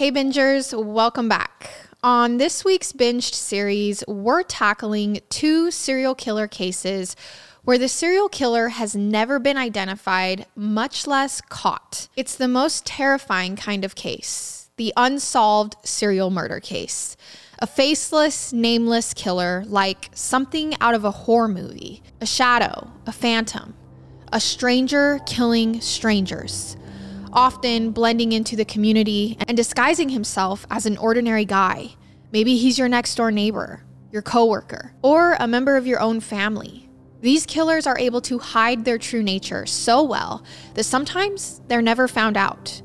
Hey, bingers, welcome back. On this week's binged series, we're tackling two serial killer cases where the serial killer has never been identified, much less caught. It's the most terrifying kind of case the unsolved serial murder case. A faceless, nameless killer like something out of a horror movie, a shadow, a phantom, a stranger killing strangers often blending into the community and disguising himself as an ordinary guy. Maybe he's your next door neighbor, your coworker, or a member of your own family. These killers are able to hide their true nature so well that sometimes they're never found out.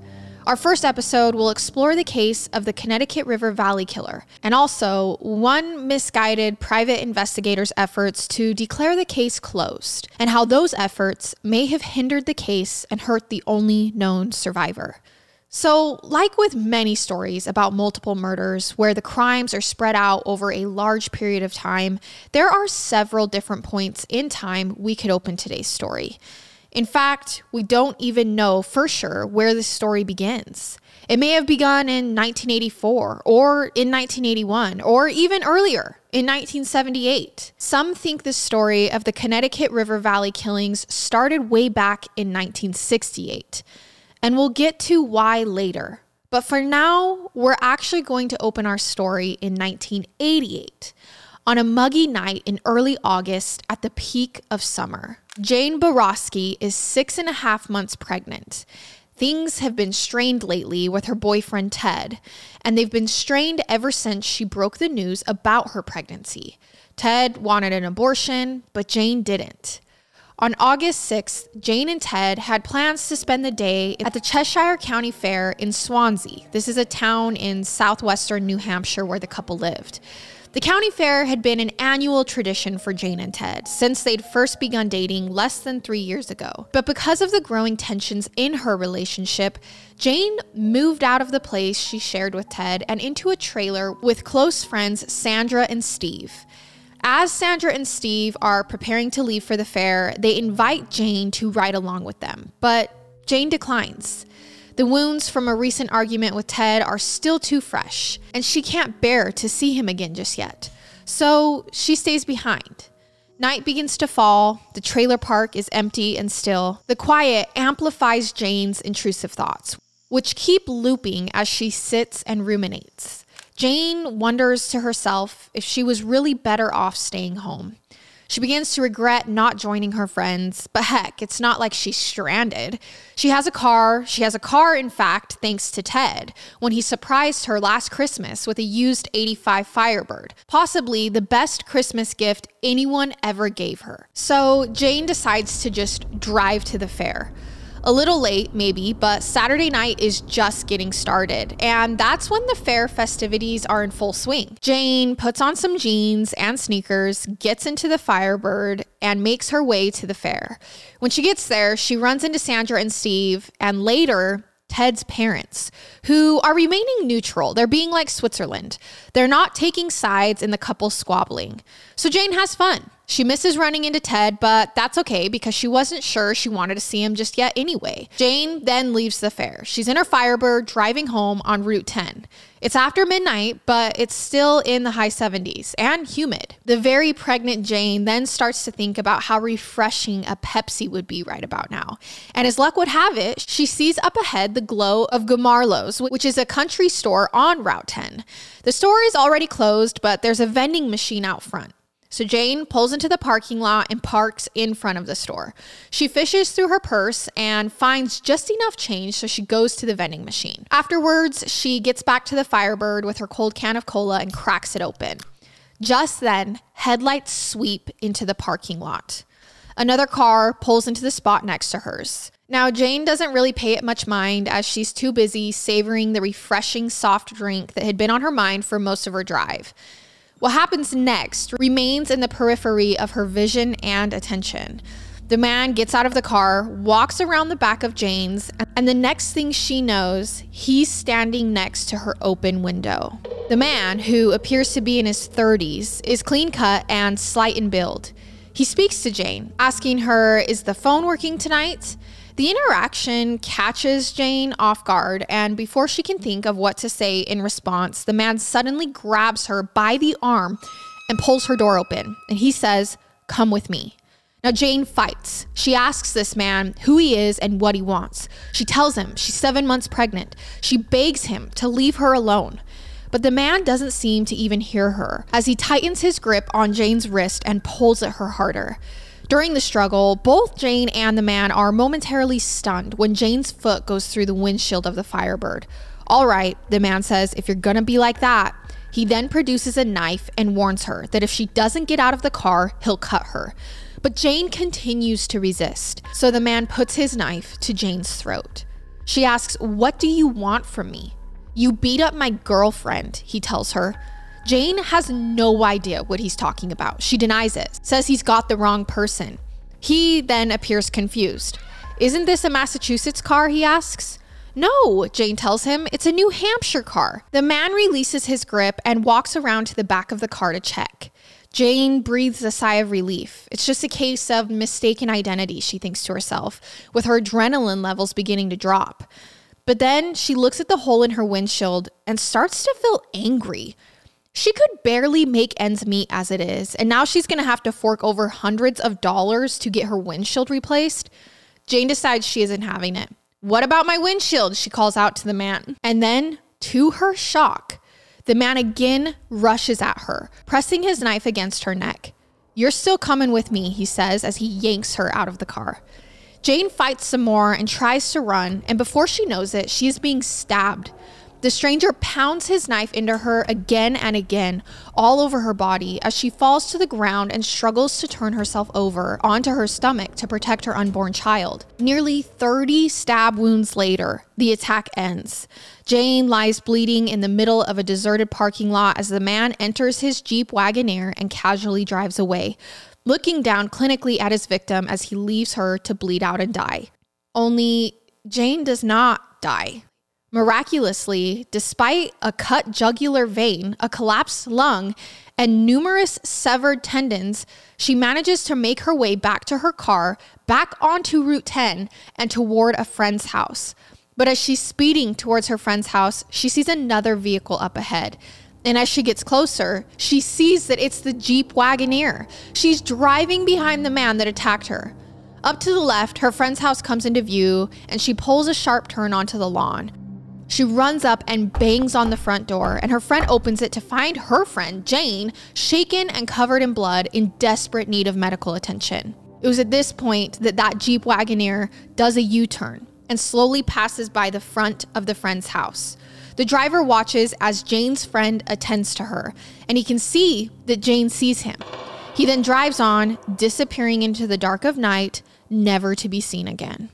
Our first episode will explore the case of the Connecticut River Valley Killer and also one misguided private investigator's efforts to declare the case closed and how those efforts may have hindered the case and hurt the only known survivor. So, like with many stories about multiple murders where the crimes are spread out over a large period of time, there are several different points in time we could open today's story. In fact, we don't even know for sure where this story begins. It may have begun in 1984 or in 1981 or even earlier in 1978. Some think the story of the Connecticut River Valley killings started way back in 1968. And we'll get to why later. But for now, we're actually going to open our story in 1988 on a muggy night in early August at the peak of summer. Jane Boroski is six and a half months pregnant. Things have been strained lately with her boyfriend Ted, and they've been strained ever since she broke the news about her pregnancy. Ted wanted an abortion, but Jane didn't. On August 6th, Jane and Ted had plans to spend the day at the Cheshire County Fair in Swanzey. This is a town in southwestern New Hampshire where the couple lived. The county fair had been an annual tradition for Jane and Ted since they'd first begun dating less than three years ago. But because of the growing tensions in her relationship, Jane moved out of the place she shared with Ted and into a trailer with close friends Sandra and Steve. As Sandra and Steve are preparing to leave for the fair, they invite Jane to ride along with them, but Jane declines. The wounds from a recent argument with Ted are still too fresh, and she can't bear to see him again just yet. So she stays behind. Night begins to fall. The trailer park is empty and still. The quiet amplifies Jane's intrusive thoughts, which keep looping as she sits and ruminates. Jane wonders to herself if she was really better off staying home. She begins to regret not joining her friends, but heck, it's not like she's stranded. She has a car. She has a car, in fact, thanks to Ted, when he surprised her last Christmas with a used 85 Firebird, possibly the best Christmas gift anyone ever gave her. So Jane decides to just drive to the fair. A little late, maybe, but Saturday night is just getting started, and that's when the fair festivities are in full swing. Jane puts on some jeans and sneakers, gets into the Firebird, and makes her way to the fair. When she gets there, she runs into Sandra and Steve, and later, Ted's parents, who are remaining neutral. They're being like Switzerland. They're not taking sides in the couple squabbling. So Jane has fun. She misses running into Ted, but that's okay because she wasn't sure she wanted to see him just yet anyway. Jane then leaves the fair. She's in her Firebird driving home on Route 10. It's after midnight, but it's still in the high 70s and humid. The very pregnant Jane then starts to think about how refreshing a Pepsi would be right about now. And as luck would have it, she sees up ahead the glow of Gomarlo's, which is a country store on Route 10. The store is already closed, but there's a vending machine out front. So Jane pulls into the parking lot and parks in front of the store. She fishes through her purse and finds just enough change, so she goes to the vending machine. Afterwards, she gets back to the Firebird with her cold can of cola and cracks it open. Just then, headlights sweep into the parking lot. Another car pulls into the spot next to hers. Now, Jane doesn't really pay it much mind as she's too busy savoring the refreshing soft drink that had been on her mind for most of her drive. What happens next remains in the periphery of her vision and attention. The man gets out of the car, walks around the back of Jane's, and the next thing she knows, he's standing next to her open window. The man, who appears to be in his 30s, is clean cut and slight in build. He speaks to Jane, asking her, Is the phone working tonight? The interaction catches Jane off guard, and before she can think of what to say in response, the man suddenly grabs her by the arm and pulls her door open. And he says, Come with me. Now, Jane fights. She asks this man who he is and what he wants. She tells him she's seven months pregnant. She begs him to leave her alone. But the man doesn't seem to even hear her as he tightens his grip on Jane's wrist and pulls at her harder. During the struggle, both Jane and the man are momentarily stunned when Jane's foot goes through the windshield of the Firebird. All right, the man says, if you're gonna be like that. He then produces a knife and warns her that if she doesn't get out of the car, he'll cut her. But Jane continues to resist, so the man puts his knife to Jane's throat. She asks, What do you want from me? You beat up my girlfriend, he tells her. Jane has no idea what he's talking about. She denies it, says he's got the wrong person. He then appears confused. Isn't this a Massachusetts car? He asks. No, Jane tells him, it's a New Hampshire car. The man releases his grip and walks around to the back of the car to check. Jane breathes a sigh of relief. It's just a case of mistaken identity, she thinks to herself, with her adrenaline levels beginning to drop. But then she looks at the hole in her windshield and starts to feel angry. She could barely make ends meet as it is, and now she's gonna have to fork over hundreds of dollars to get her windshield replaced. Jane decides she isn't having it. What about my windshield? She calls out to the man. And then, to her shock, the man again rushes at her, pressing his knife against her neck. You're still coming with me, he says as he yanks her out of the car. Jane fights some more and tries to run, and before she knows it, she is being stabbed. The stranger pounds his knife into her again and again, all over her body, as she falls to the ground and struggles to turn herself over onto her stomach to protect her unborn child. Nearly 30 stab wounds later, the attack ends. Jane lies bleeding in the middle of a deserted parking lot as the man enters his Jeep Wagoneer and casually drives away, looking down clinically at his victim as he leaves her to bleed out and die. Only Jane does not die. Miraculously, despite a cut jugular vein, a collapsed lung, and numerous severed tendons, she manages to make her way back to her car, back onto Route 10, and toward a friend's house. But as she's speeding towards her friend's house, she sees another vehicle up ahead. And as she gets closer, she sees that it's the Jeep Wagoneer. She's driving behind the man that attacked her. Up to the left, her friend's house comes into view, and she pulls a sharp turn onto the lawn. She runs up and bangs on the front door, and her friend opens it to find her friend, Jane, shaken and covered in blood in desperate need of medical attention. It was at this point that that Jeep Wagoneer does a U turn and slowly passes by the front of the friend's house. The driver watches as Jane's friend attends to her, and he can see that Jane sees him. He then drives on, disappearing into the dark of night, never to be seen again.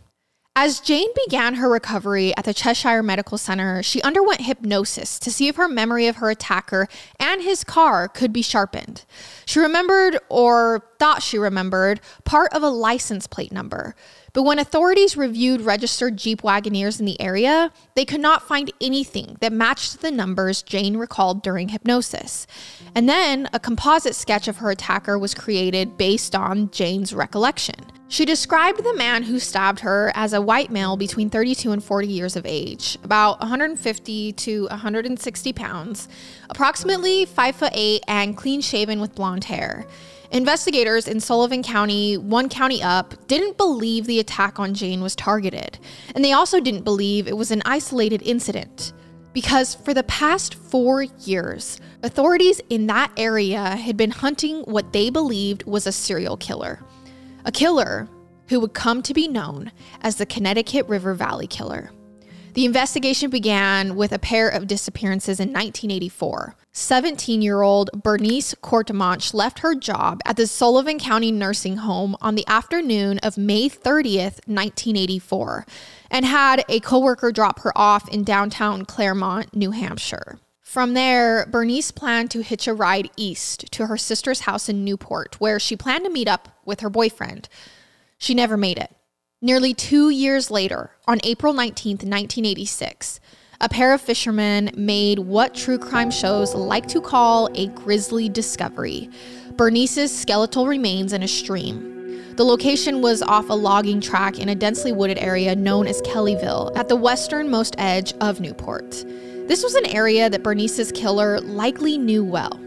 As Jane began her recovery at the Cheshire Medical Center, she underwent hypnosis to see if her memory of her attacker and his car could be sharpened. She remembered, or thought she remembered, part of a license plate number. But when authorities reviewed registered Jeep Wagoneers in the area, they could not find anything that matched the numbers Jane recalled during hypnosis. And then a composite sketch of her attacker was created based on Jane's recollection. She described the man who stabbed her as a white male between 32 and 40 years of age, about 150 to 160 pounds, approximately 5 foot 8 and clean shaven with blonde hair. Investigators in Sullivan County, one county up, didn't believe the attack on Jane was targeted, and they also didn't believe it was an isolated incident. Because for the past four years, authorities in that area had been hunting what they believed was a serial killer a killer who would come to be known as the Connecticut River Valley Killer. The investigation began with a pair of disappearances in 1984. 17 year old Bernice Courtemanche left her job at the Sullivan County Nursing Home on the afternoon of May 30th, 1984, and had a coworker drop her off in downtown Claremont, New Hampshire. From there, Bernice planned to hitch a ride east to her sister's house in Newport, where she planned to meet up with her boyfriend. She never made it. Nearly two years later, on April 19th, 1986, a pair of fishermen made what true crime shows like to call a grisly discovery Bernice's skeletal remains in a stream. The location was off a logging track in a densely wooded area known as Kellyville at the westernmost edge of Newport. This was an area that Bernice's killer likely knew well.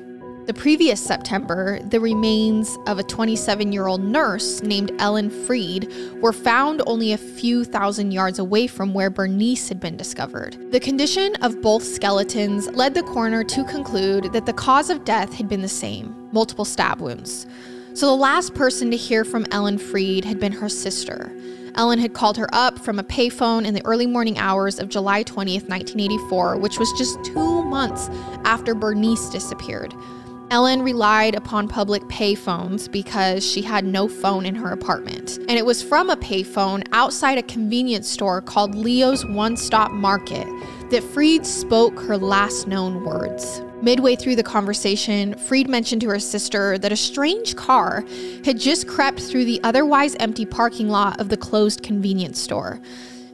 The previous September, the remains of a 27 year old nurse named Ellen Fried were found only a few thousand yards away from where Bernice had been discovered. The condition of both skeletons led the coroner to conclude that the cause of death had been the same multiple stab wounds. So the last person to hear from Ellen Fried had been her sister. Ellen had called her up from a payphone in the early morning hours of July 20th, 1984, which was just two months after Bernice disappeared. Ellen relied upon public payphones because she had no phone in her apartment. And it was from a payphone outside a convenience store called Leo's One Stop Market that Fried spoke her last known words. Midway through the conversation, Fried mentioned to her sister that a strange car had just crept through the otherwise empty parking lot of the closed convenience store.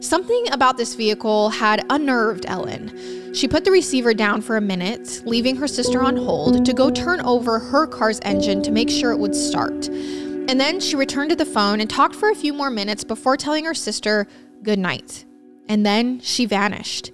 Something about this vehicle had unnerved Ellen. She put the receiver down for a minute, leaving her sister on hold to go turn over her car's engine to make sure it would start. And then she returned to the phone and talked for a few more minutes before telling her sister good night. And then she vanished.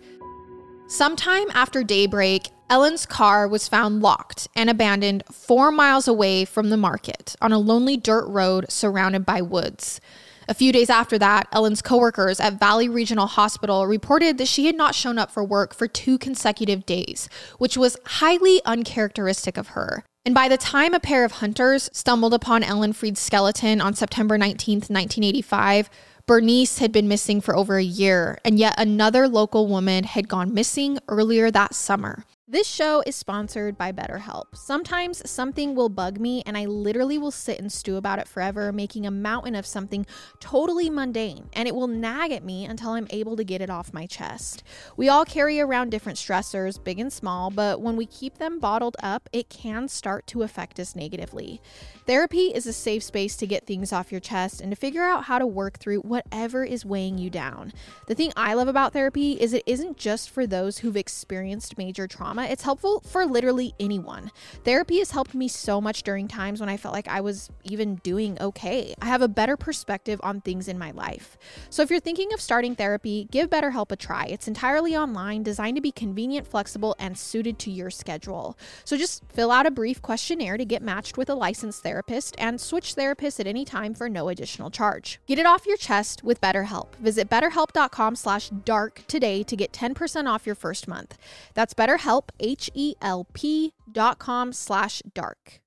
Sometime after daybreak, Ellen's car was found locked and abandoned four miles away from the market on a lonely dirt road surrounded by woods. A few days after that, Ellen's coworkers at Valley Regional Hospital reported that she had not shown up for work for two consecutive days, which was highly uncharacteristic of her. And by the time a pair of hunters stumbled upon Ellen Fried's skeleton on September 19, 1985, Bernice had been missing for over a year, and yet another local woman had gone missing earlier that summer. This show is sponsored by BetterHelp. Sometimes something will bug me, and I literally will sit and stew about it forever, making a mountain of something totally mundane, and it will nag at me until I'm able to get it off my chest. We all carry around different stressors, big and small, but when we keep them bottled up, it can start to affect us negatively. Therapy is a safe space to get things off your chest and to figure out how to work through whatever is weighing you down. The thing I love about therapy is it isn't just for those who've experienced major trauma, it's helpful for literally anyone. Therapy has helped me so much during times when I felt like I was even doing okay. I have a better perspective on things in my life. So if you're thinking of starting therapy, give BetterHelp a try. It's entirely online, designed to be convenient, flexible, and suited to your schedule. So just fill out a brief questionnaire to get matched with a licensed therapist and switch therapists at any time for no additional charge. Get it off your chest with BetterHelp. Visit betterhelp.com slash dark today to get 10% off your first month. That's betterhelp, H-E-L-P dot com slash dark.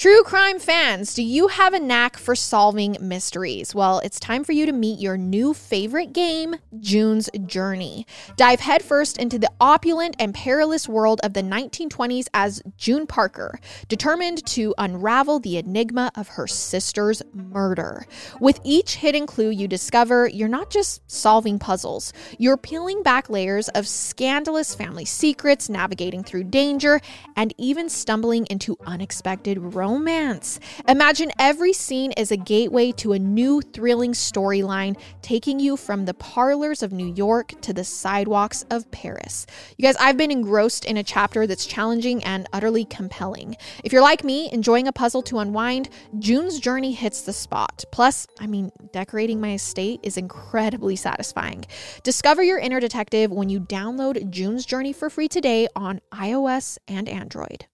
True crime fans, do you have a knack for solving mysteries? Well, it's time for you to meet your new favorite game, June's Journey. Dive headfirst into the opulent and perilous world of the 1920s as June Parker, determined to unravel the enigma of her sister's murder. With each hidden clue you discover, you're not just solving puzzles, you're peeling back layers of scandalous family secrets, navigating through danger, and even stumbling into unexpected romance romance. Imagine every scene is a gateway to a new thrilling storyline, taking you from the parlors of New York to the sidewalks of Paris. You guys, I've been engrossed in a chapter that's challenging and utterly compelling. If you're like me, enjoying a puzzle to unwind, June's journey hits the spot. Plus, I mean, decorating my estate is incredibly satisfying. Discover your inner detective when you download June's Journey for free today on iOS and Android.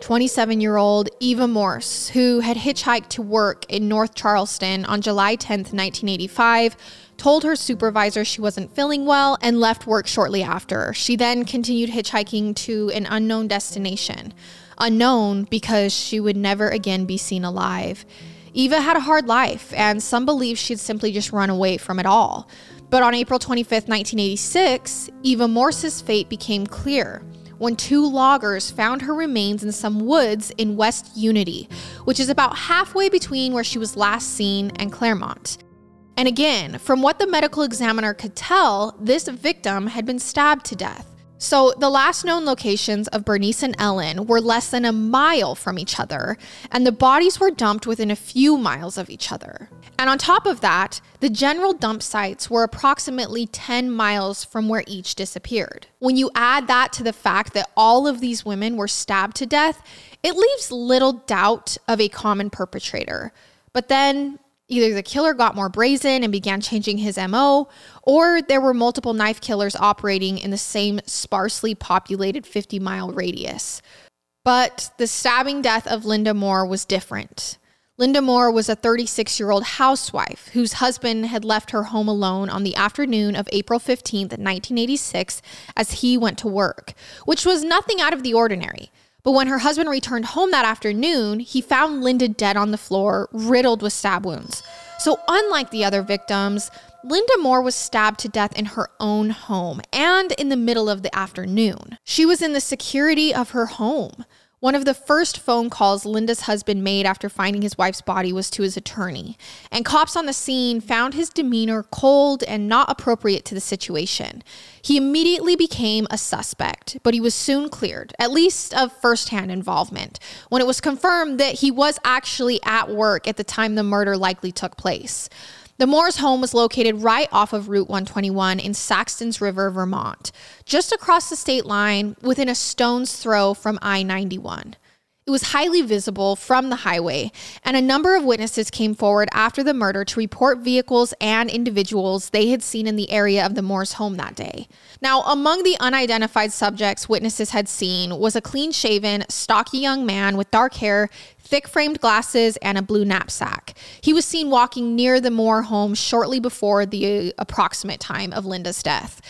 27 year old Eva Morse, who had hitchhiked to work in North Charlestown on July 10, 1985, told her supervisor she wasn't feeling well and left work shortly after. She then continued hitchhiking to an unknown destination. Unknown because she would never again be seen alive. Eva had a hard life, and some believe she'd simply just run away from it all. But on April 25, 1986, Eva Morse's fate became clear when two loggers found her remains in some woods in West Unity, which is about halfway between where she was last seen and Claremont. And again, from what the medical examiner could tell, this victim had been stabbed to death. So, the last known locations of Bernice and Ellen were less than a mile from each other, and the bodies were dumped within a few miles of each other. And on top of that, the general dump sites were approximately 10 miles from where each disappeared. When you add that to the fact that all of these women were stabbed to death, it leaves little doubt of a common perpetrator. But then Either the killer got more brazen and began changing his MO, or there were multiple knife killers operating in the same sparsely populated 50 mile radius. But the stabbing death of Linda Moore was different. Linda Moore was a 36 year old housewife whose husband had left her home alone on the afternoon of April 15th, 1986, as he went to work, which was nothing out of the ordinary. But when her husband returned home that afternoon, he found Linda dead on the floor, riddled with stab wounds. So, unlike the other victims, Linda Moore was stabbed to death in her own home and in the middle of the afternoon. She was in the security of her home. One of the first phone calls Linda's husband made after finding his wife's body was to his attorney, and cops on the scene found his demeanor cold and not appropriate to the situation. He immediately became a suspect, but he was soon cleared, at least of firsthand involvement, when it was confirmed that he was actually at work at the time the murder likely took place. The Moore's home was located right off of Route 121 in Saxtons River, Vermont, just across the state line within a stone's throw from I 91. It was highly visible from the highway, and a number of witnesses came forward after the murder to report vehicles and individuals they had seen in the area of the Moore's home that day. Now, among the unidentified subjects witnesses had seen was a clean shaven, stocky young man with dark hair, thick framed glasses, and a blue knapsack. He was seen walking near the Moore home shortly before the approximate time of Linda's death.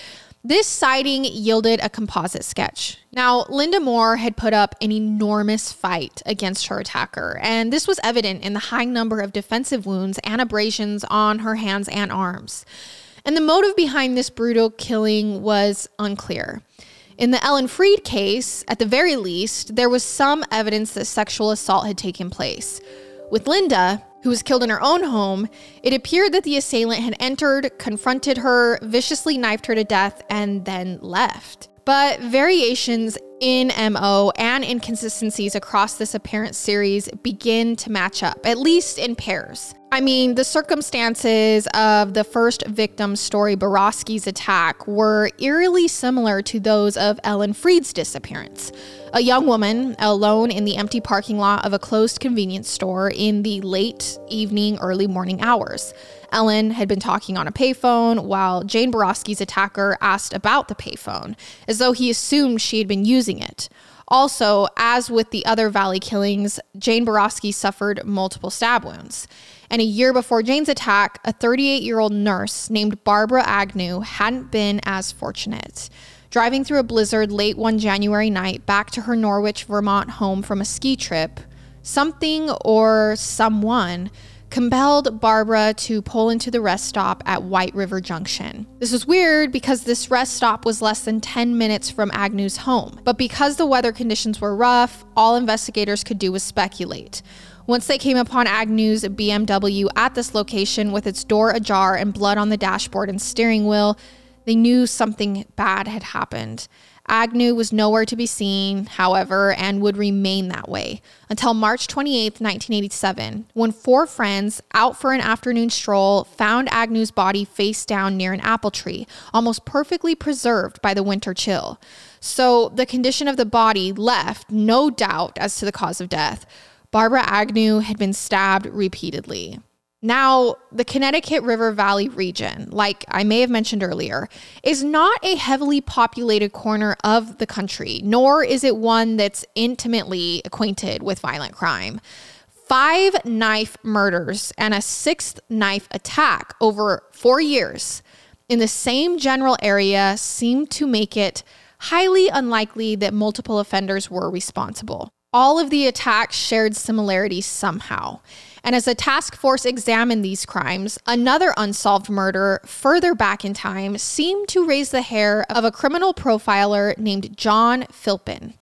This sighting yielded a composite sketch. Now, Linda Moore had put up an enormous fight against her attacker, and this was evident in the high number of defensive wounds and abrasions on her hands and arms. And the motive behind this brutal killing was unclear. In the Ellen Fried case, at the very least, there was some evidence that sexual assault had taken place. With Linda, who was killed in her own home, it appeared that the assailant had entered, confronted her, viciously knifed her to death, and then left. But variations in MO and inconsistencies across this apparent series begin to match up, at least in pairs. I mean, the circumstances of the first victim's story, Boroski's attack, were eerily similar to those of Ellen Fried's disappearance. A young woman alone in the empty parking lot of a closed convenience store in the late evening, early morning hours. Ellen had been talking on a payphone while Jane Boroski's attacker asked about the payphone, as though he assumed she had been using it. Also, as with the other Valley killings, Jane Boroski suffered multiple stab wounds. And a year before Jane's attack, a 38 year old nurse named Barbara Agnew hadn't been as fortunate. Driving through a blizzard late one January night back to her Norwich, Vermont home from a ski trip, something or someone compelled Barbara to pull into the rest stop at White River Junction. This was weird because this rest stop was less than 10 minutes from Agnew's home. But because the weather conditions were rough, all investigators could do was speculate. Once they came upon Agnew's BMW at this location with its door ajar and blood on the dashboard and steering wheel, they knew something bad had happened. Agnew was nowhere to be seen, however, and would remain that way until March 28, 1987, when four friends out for an afternoon stroll found Agnew's body face down near an apple tree, almost perfectly preserved by the winter chill. So the condition of the body left no doubt as to the cause of death. Barbara Agnew had been stabbed repeatedly. Now, the Connecticut River Valley region, like I may have mentioned earlier, is not a heavily populated corner of the country, nor is it one that's intimately acquainted with violent crime. Five knife murders and a sixth knife attack over four years in the same general area seem to make it highly unlikely that multiple offenders were responsible. All of the attacks shared similarities somehow. And as the task force examined these crimes, another unsolved murder further back in time seemed to raise the hair of a criminal profiler named John Philpin.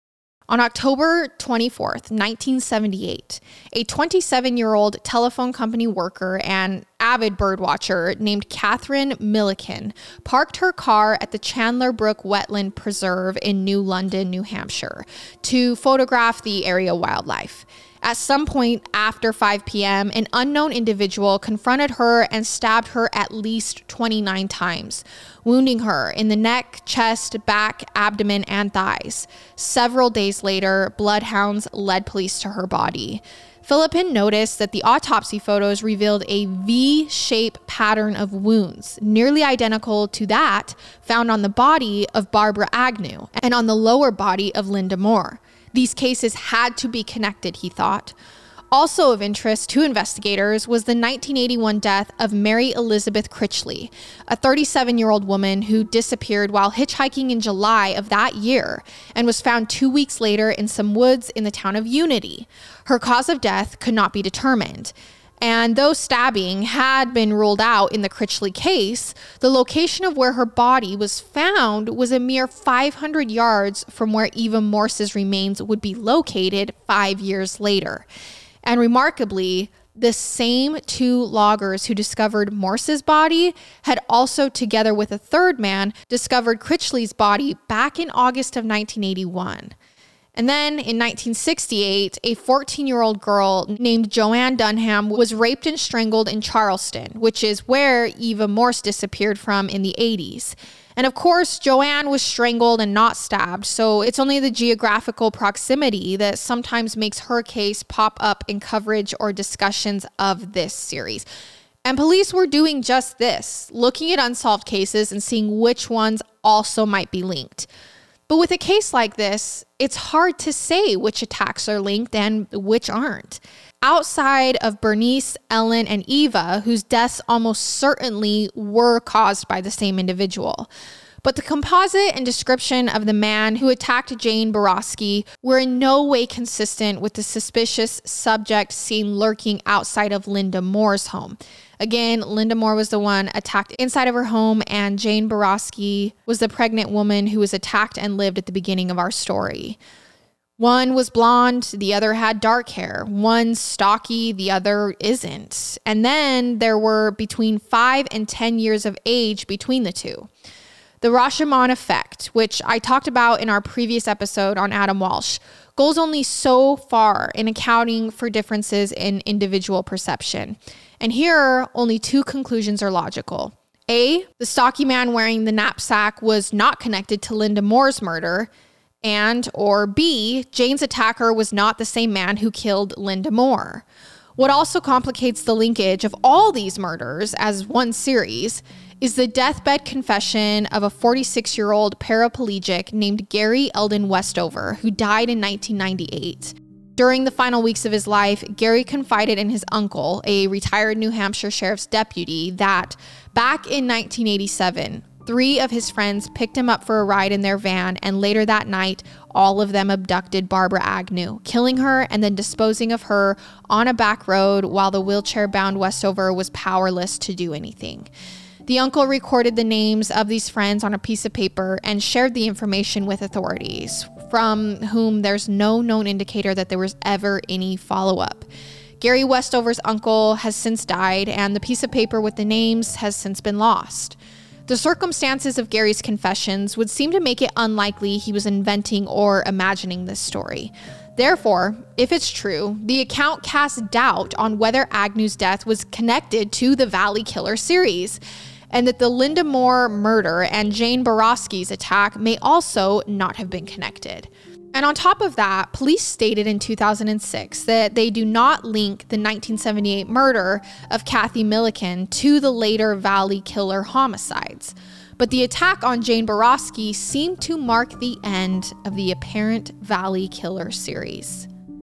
On October 24th, 1978, a 27 year old telephone company worker and avid birdwatcher named Catherine Millican parked her car at the Chandler Brook Wetland Preserve in New London, New Hampshire, to photograph the area wildlife. At some point after 5 p.m., an unknown individual confronted her and stabbed her at least 29 times, wounding her in the neck, chest, back, abdomen, and thighs. Several days later, bloodhounds led police to her body. Philpin noticed that the autopsy photos revealed a V shaped pattern of wounds, nearly identical to that found on the body of Barbara Agnew and on the lower body of Linda Moore. These cases had to be connected, he thought. Also of interest to investigators was the 1981 death of Mary Elizabeth Critchley, a 37 year old woman who disappeared while hitchhiking in July of that year and was found two weeks later in some woods in the town of Unity. Her cause of death could not be determined. And though stabbing had been ruled out in the Critchley case, the location of where her body was found was a mere 500 yards from where Eva Morse's remains would be located five years later. And remarkably, the same two loggers who discovered Morse's body had also, together with a third man, discovered Critchley's body back in August of 1981. And then in 1968, a 14 year old girl named Joanne Dunham was raped and strangled in Charlestown, which is where Eva Morse disappeared from in the 80s. And of course, Joanne was strangled and not stabbed, so it's only the geographical proximity that sometimes makes her case pop up in coverage or discussions of this series. And police were doing just this, looking at unsolved cases and seeing which ones also might be linked. But with a case like this, it's hard to say which attacks are linked and which aren't. Outside of Bernice, Ellen, and Eva, whose deaths almost certainly were caused by the same individual. But the composite and description of the man who attacked Jane Boroski were in no way consistent with the suspicious subject seen lurking outside of Linda Moore's home. Again, Linda Moore was the one attacked inside of her home, and Jane Boroski was the pregnant woman who was attacked and lived at the beginning of our story. One was blonde, the other had dark hair. One stocky, the other isn't. And then there were between five and 10 years of age between the two. The Rashomon effect, which I talked about in our previous episode on Adam Walsh, goes only so far in accounting for differences in individual perception. And here, only two conclusions are logical. A, the stocky man wearing the knapsack was not connected to Linda Moore's murder. And, or B, Jane's attacker was not the same man who killed Linda Moore. What also complicates the linkage of all these murders as one series is the deathbed confession of a 46 year old paraplegic named Gary Eldon Westover, who died in 1998. During the final weeks of his life, Gary confided in his uncle, a retired New Hampshire sheriff's deputy, that back in 1987, three of his friends picked him up for a ride in their van, and later that night, all of them abducted Barbara Agnew, killing her and then disposing of her on a back road while the wheelchair bound Westover was powerless to do anything. The uncle recorded the names of these friends on a piece of paper and shared the information with authorities, from whom there's no known indicator that there was ever any follow up. Gary Westover's uncle has since died, and the piece of paper with the names has since been lost. The circumstances of Gary's confessions would seem to make it unlikely he was inventing or imagining this story. Therefore, if it's true, the account casts doubt on whether Agnew's death was connected to the Valley Killer series, and that the Linda Moore murder and Jane Boroski's attack may also not have been connected. And on top of that, police stated in 2006 that they do not link the 1978 murder of Kathy Millican to the later Valley killer homicides. But the attack on Jane Boroski seemed to mark the end of the apparent Valley killer series.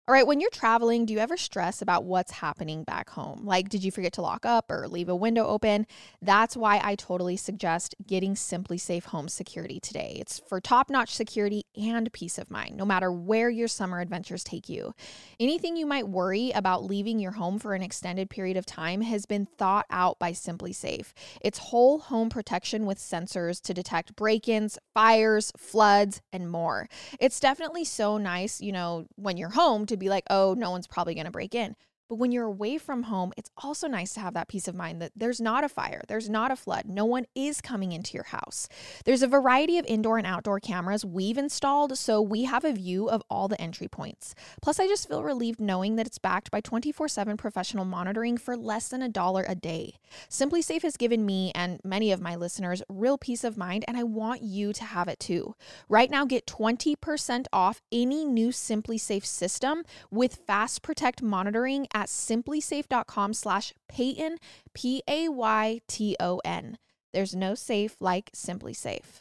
All right, when you're traveling, do you ever stress about what's happening back home? Like, did you forget to lock up or leave a window open? That's why I totally suggest getting SimpliSafe Home Security today. It's for top notch security and peace of mind, no matter where your summer adventures take you. Anything you might worry about leaving your home for an extended period of time has been thought out by SimpliSafe. It's whole home protection with sensors to detect break ins, fires, floods, and more. It's definitely so nice, you know, when you're home to be like, oh, no one's probably going to break in. But when you're away from home, it's also nice to have that peace of mind that there's not a fire, there's not a flood, no one is coming into your house. There's a variety of indoor and outdoor cameras we've installed, so we have a view of all the entry points. Plus, I just feel relieved knowing that it's backed by 24 7 professional monitoring for less than a dollar a day. SimpliSafe has given me and many of my listeners real peace of mind, and I want you to have it too. Right now, get 20% off any new SimpliSafe system with Fast Protect monitoring at simplisafe.com slash Payton, P A Y T O N. There's no safe like SimpliSafe.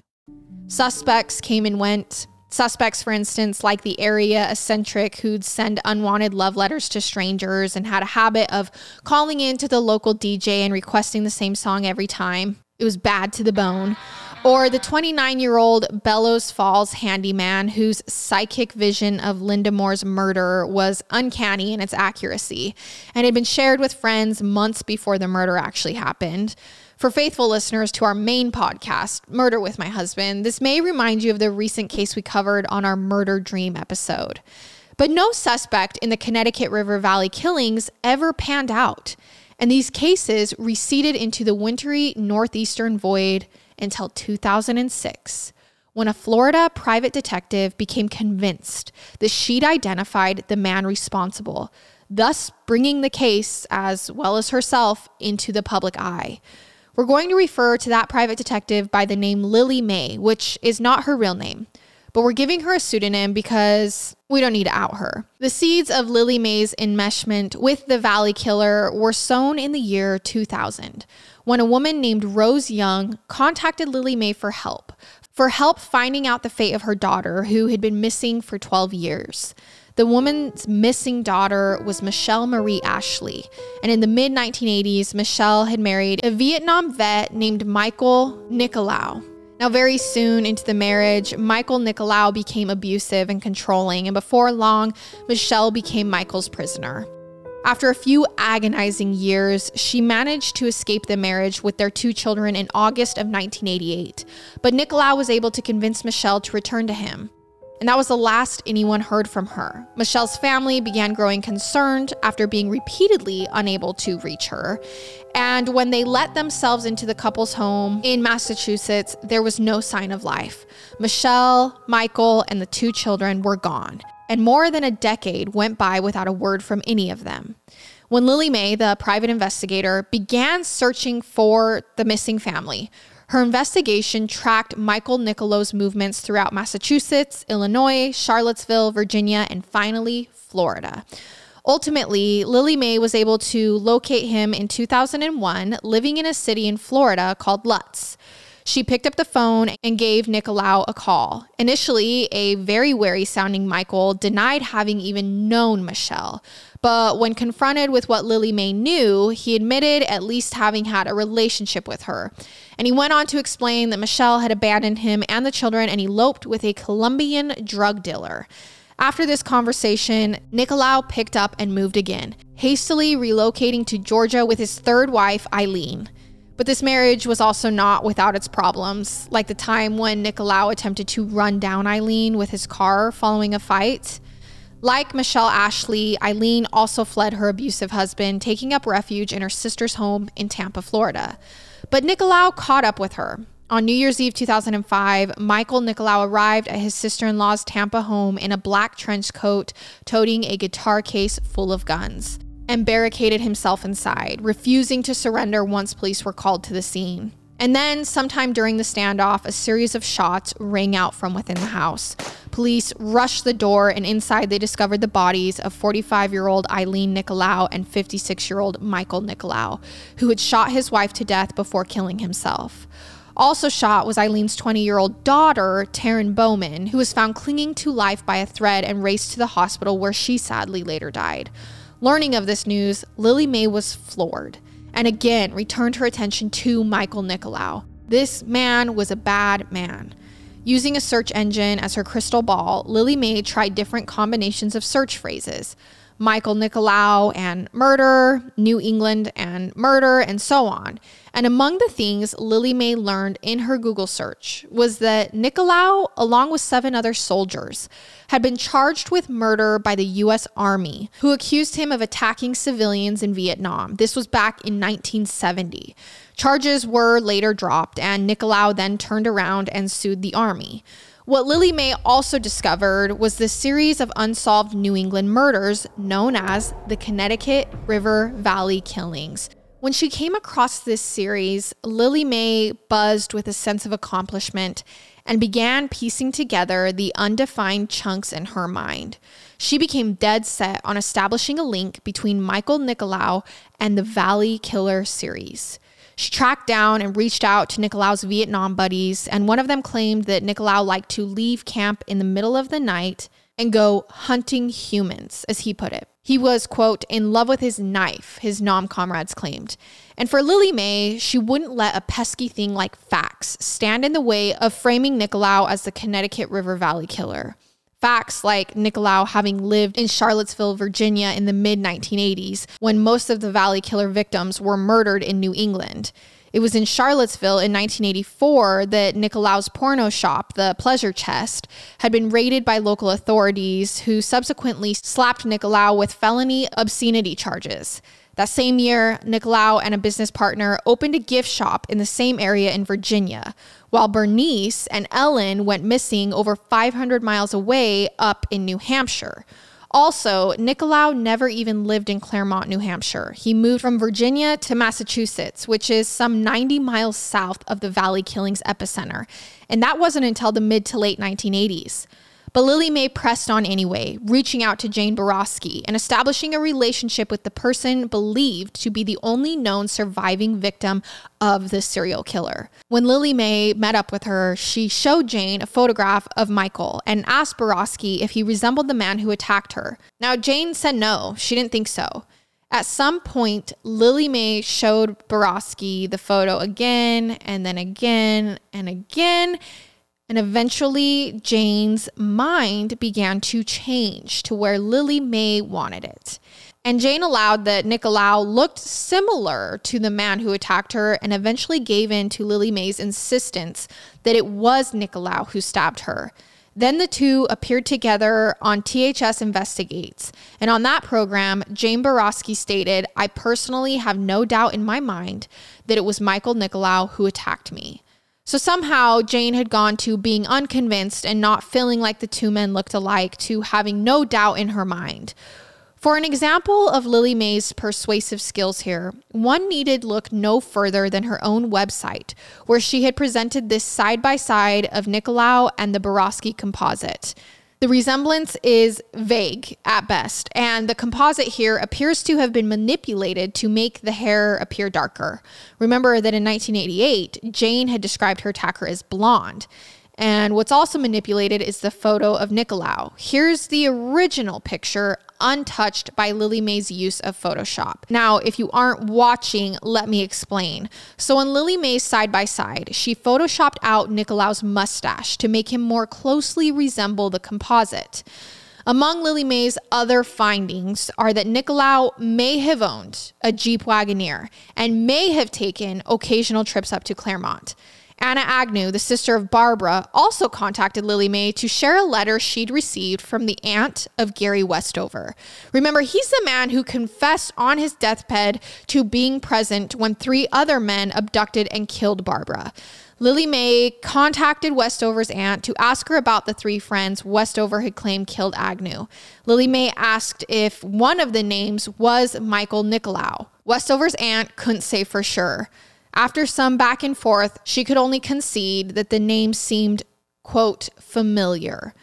Suspects came and went. Suspects, for instance, like the area eccentric who'd send unwanted love letters to strangers and had a habit of calling in to the local DJ and requesting the same song every time. It was bad to the bone. Or the 29 year old Bellows Falls handyman whose psychic vision of Linda Moore's murder was uncanny in its accuracy and had been shared with friends months before the murder actually happened. For faithful listeners to our main podcast, Murder with My Husband, this may remind you of the recent case we covered on our Murder Dream episode. But no suspect in the Connecticut River Valley killings ever panned out, and these cases receded into the wintry northeastern void until 2006 when a Florida private detective became convinced that she'd identified the man responsible, thus bringing the case, as well as herself, into the public eye. We're going to refer to that private detective by the name Lily May, which is not her real name, but we're giving her a pseudonym because we don't need to out her. The seeds of Lily May's enmeshment with the Valley Killer were sown in the year 2000 when a woman named Rose Young contacted Lily May for help, for help finding out the fate of her daughter, who had been missing for 12 years. The woman's missing daughter was Michelle Marie Ashley, and in the mid 1980s, Michelle had married a Vietnam vet named Michael Nicolaou. Now, very soon into the marriage, Michael Nicolaou became abusive and controlling, and before long, Michelle became Michael's prisoner. After a few agonizing years, she managed to escape the marriage with their two children in August of 1988. But Nicolaou was able to convince Michelle to return to him. And that was the last anyone heard from her. Michelle's family began growing concerned after being repeatedly unable to reach her. And when they let themselves into the couple's home in Massachusetts, there was no sign of life. Michelle, Michael, and the two children were gone and more than a decade went by without a word from any of them. When Lily May, the private investigator, began searching for the missing family, her investigation tracked Michael Nicolaou's movements throughout Massachusetts, Illinois, Charlottesville, Virginia, and finally, Florida. Ultimately, Lily May was able to locate him in 2001, living in a city in Florida called Lutz. She picked up the phone and gave Nicolaou a call. Initially, a very wary sounding Michael denied having even known Michelle. But when confronted with what Lily May knew, he admitted at least having had a relationship with her. And he went on to explain that Michelle had abandoned him and the children and eloped with a Colombian drug dealer. After this conversation, Nicolaou picked up and moved again, hastily relocating to Georgia with his third wife, Eileen. But this marriage was also not without its problems, like the time when Nicolaou attempted to run down Eileen with his car following a fight. Like Michelle Ashley, Eileen also fled her abusive husband, taking up refuge in her sister's home in Tampa, Florida. But Nicolaou caught up with her. On New Year's Eve 2005, Michael Nicolaou arrived at his sister in law's Tampa home in a black trench coat, toting a guitar case full of guns, and barricaded himself inside, refusing to surrender once police were called to the scene. And then, sometime during the standoff, a series of shots rang out from within the house. Police rushed the door, and inside they discovered the bodies of 45 year old Eileen Nicolaou and 56 year old Michael Nicolaou, who had shot his wife to death before killing himself. Also shot was Eileen's 20 year old daughter, Taryn Bowman, who was found clinging to life by a thread and raced to the hospital where she sadly later died. Learning of this news, Lily Mae was floored and again returned her attention to Michael Nicolaou. This man was a bad man. Using a search engine as her crystal ball, Lily Mae tried different combinations of search phrases. Michael Nicolaou and murder, New England and murder, and so on. And among the things Lily Mae learned in her Google search was that Nicolaou, along with seven other soldiers, had been charged with murder by the US Army, who accused him of attacking civilians in Vietnam. This was back in 1970. Charges were later dropped, and Nicolaou then turned around and sued the Army. What Lily Mae also discovered was the series of unsolved New England murders known as the Connecticut River Valley Killings. When she came across this series, Lily Mae buzzed with a sense of accomplishment and began piecing together the undefined chunks in her mind. She became dead set on establishing a link between Michael Nicolaou and the Valley Killer series. She tracked down and reached out to Nicolaou's Vietnam buddies, and one of them claimed that Nicolaou liked to leave camp in the middle of the night and go hunting humans, as he put it. He was, quote, in love with his knife, his Nam comrades claimed. And for Lily Mae, she wouldn't let a pesky thing like facts stand in the way of framing Nicolaou as the Connecticut River Valley killer. Facts like Nicolaou having lived in Charlottesville, Virginia in the mid 1980s, when most of the Valley Killer victims were murdered in New England. It was in Charlottesville in 1984 that Nicolaou's porno shop, the Pleasure Chest, had been raided by local authorities who subsequently slapped Nicolaou with felony obscenity charges. That same year, Nicolaou and a business partner opened a gift shop in the same area in Virginia, while Bernice and Ellen went missing over 500 miles away up in New Hampshire. Also, Nicolaou never even lived in Claremont, New Hampshire. He moved from Virginia to Massachusetts, which is some 90 miles south of the Valley Killings epicenter. And that wasn't until the mid to late 1980s. But Lily Mae pressed on anyway, reaching out to Jane Boroski and establishing a relationship with the person believed to be the only known surviving victim of the serial killer. When Lily Mae met up with her, she showed Jane a photograph of Michael and asked Boroski if he resembled the man who attacked her. Now, Jane said no, she didn't think so. At some point, Lily Mae showed Boroski the photo again and then again and again and eventually, Jane's mind began to change to where Lily Mae wanted it. And Jane allowed that Nicolaou looked similar to the man who attacked her and eventually gave in to Lily Mae's insistence that it was Nicolaou who stabbed her. Then the two appeared together on THS Investigates. And on that program, Jane Boroski stated, I personally have no doubt in my mind that it was Michael Nicolaou who attacked me. So somehow Jane had gone to being unconvinced and not feeling like the two men looked alike to having no doubt in her mind. For an example of Lily Mae's persuasive skills here, one needed look no further than her own website, where she had presented this side by side of Nicolaou and the Boroski composite. The resemblance is vague at best, and the composite here appears to have been manipulated to make the hair appear darker. Remember that in 1988, Jane had described her attacker as blonde. And what's also manipulated is the photo of Nicolaou. Here's the original picture untouched by Lily Mae's use of Photoshop. Now, if you aren't watching, let me explain. So, in Lily Mae's side by side, she Photoshopped out Nicolaou's mustache to make him more closely resemble the composite. Among Lily Mae's other findings are that Nicolaou may have owned a Jeep Wagoneer and may have taken occasional trips up to Claremont. Anna Agnew, the sister of Barbara, also contacted Lily May to share a letter she'd received from the aunt of Gary Westover. Remember, he's the man who confessed on his deathbed to being present when three other men abducted and killed Barbara. Lily May contacted Westover's aunt to ask her about the three friends Westover had claimed killed Agnew. Lily May asked if one of the names was Michael Nicolaou. Westover's aunt couldn't say for sure. After some back and forth, she could only concede that the name seemed, quote, familiar.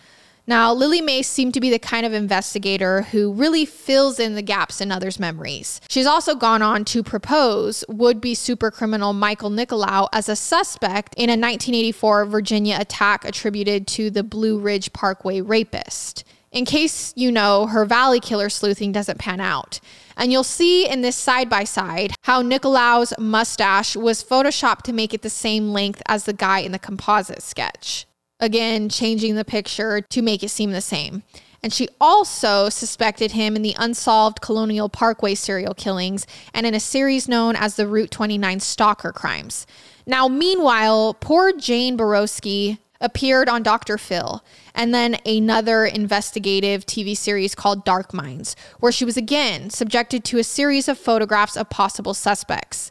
Now, Lily May seemed to be the kind of investigator who really fills in the gaps in others' memories. She's also gone on to propose would be super criminal Michael Nicolaou as a suspect in a 1984 Virginia attack attributed to the Blue Ridge Parkway rapist. In case you know, her Valley Killer sleuthing doesn't pan out. And you'll see in this side by side how Nicolaou's mustache was photoshopped to make it the same length as the guy in the composite sketch. Again, changing the picture to make it seem the same. And she also suspected him in the unsolved Colonial Parkway serial killings and in a series known as the Route 29 Stalker Crimes. Now, meanwhile, poor Jane Boroski appeared on Dr. Phil, and then another investigative TV series called Dark Minds, where she was again subjected to a series of photographs of possible suspects.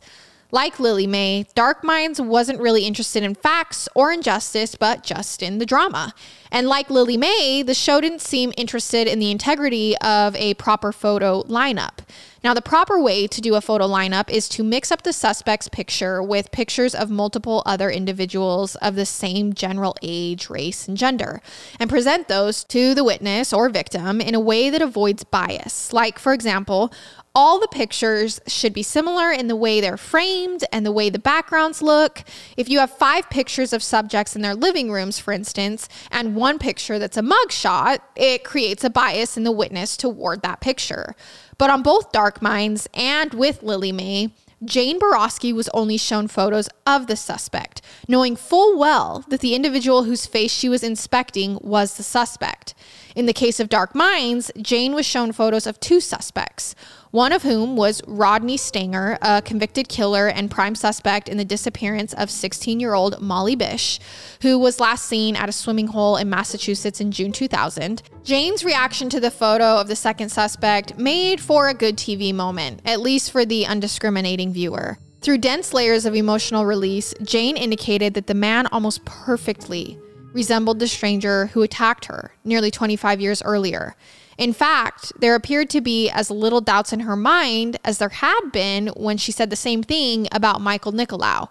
Like Lily May, Dark Minds wasn't really interested in facts or injustice, but just in the drama. And like Lily May, the show didn't seem interested in the integrity of a proper photo lineup. Now, the proper way to do a photo lineup is to mix up the suspect's picture with pictures of multiple other individuals of the same general age, race, and gender, and present those to the witness or victim in a way that avoids bias. Like, for example, all the pictures should be similar in the way they're framed and the way the backgrounds look. If you have five pictures of subjects in their living rooms, for instance, and one picture that's a mugshot, it creates a bias in the witness toward that picture. But on both Dark Minds and with Lily May, Jane Boroski was only shown photos of the suspect, knowing full well that the individual whose face she was inspecting was the suspect. In the case of Dark Minds, Jane was shown photos of two suspects one of whom was Rodney Stanger, a convicted killer and prime suspect in the disappearance of 16 year old Molly Bish, who was last seen at a swimming hole in Massachusetts in June 2000. Jane's reaction to the photo of the second suspect made for a good TV moment, at least for the undiscriminating viewer. Through dense layers of emotional release, Jane indicated that the man almost perfectly resembled the stranger who attacked her nearly 25 years earlier. In fact, there appeared to be as little doubts in her mind as there had been when she said the same thing about Michael Nicolaou.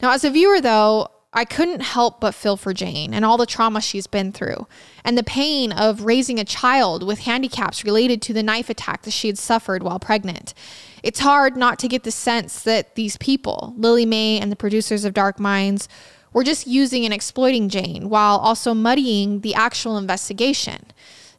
Now, as a viewer, though, I couldn't help but feel for Jane and all the trauma she's been through, and the pain of raising a child with handicaps related to the knife attack that she had suffered while pregnant. It's hard not to get the sense that these people, Lily May and the producers of Dark Minds, were just using and exploiting Jane while also muddying the actual investigation.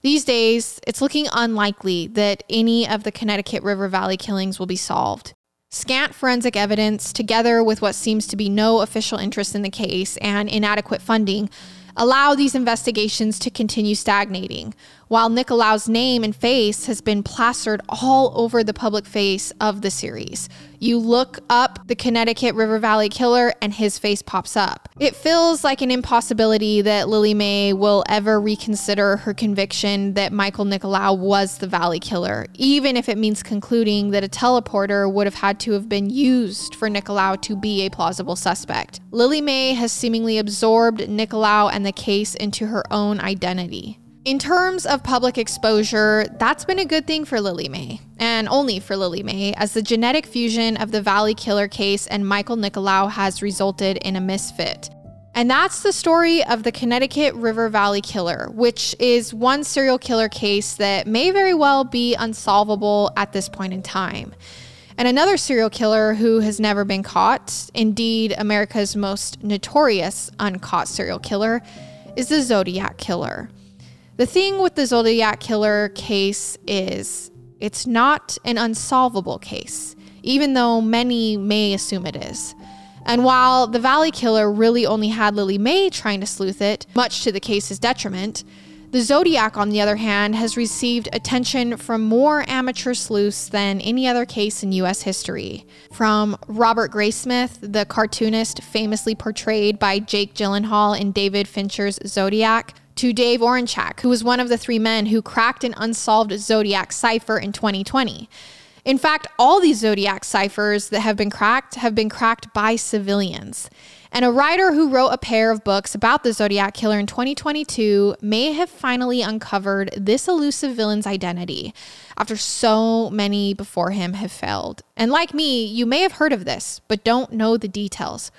These days, it's looking unlikely that any of the Connecticut River Valley killings will be solved. Scant forensic evidence, together with what seems to be no official interest in the case and inadequate funding, allow these investigations to continue stagnating, while Nicolaou's name and face has been plastered all over the public face of the series. You look up the Connecticut River Valley Killer and his face pops up. It feels like an impossibility that Lily May will ever reconsider her conviction that Michael Nicolaou was the Valley Killer, even if it means concluding that a teleporter would have had to have been used for Nicolaou to be a plausible suspect. Lily May has seemingly absorbed Nicolaou and the case into her own identity. In terms of public exposure, that's been a good thing for Lily May, and only for Lily May, as the genetic fusion of the Valley Killer case and Michael Nicolaou has resulted in a misfit. And that's the story of the Connecticut River Valley Killer, which is one serial killer case that may very well be unsolvable at this point in time. And another serial killer who has never been caught, indeed, America's most notorious uncaught serial killer, is the Zodiac Killer. The thing with the Zodiac Killer case is it's not an unsolvable case, even though many may assume it is. And while the Valley Killer really only had Lily May trying to sleuth it, much to the case's detriment, The Zodiac, on the other hand, has received attention from more amateur sleuths than any other case in US history. From Robert Graysmith, the cartoonist famously portrayed by Jake Gyllenhaal in David Fincher's Zodiac, to Dave Oranchak, who was one of the three men who cracked an unsolved Zodiac cipher in 2020. In fact, all these Zodiac ciphers that have been cracked have been cracked by civilians. And a writer who wrote a pair of books about the Zodiac Killer in 2022 may have finally uncovered this elusive villain's identity after so many before him have failed. And like me, you may have heard of this, but don't know the details.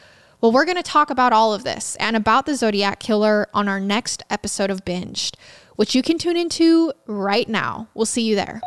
Well, we're going to talk about all of this and about the Zodiac Killer on our next episode of Binged, which you can tune into right now. We'll see you there.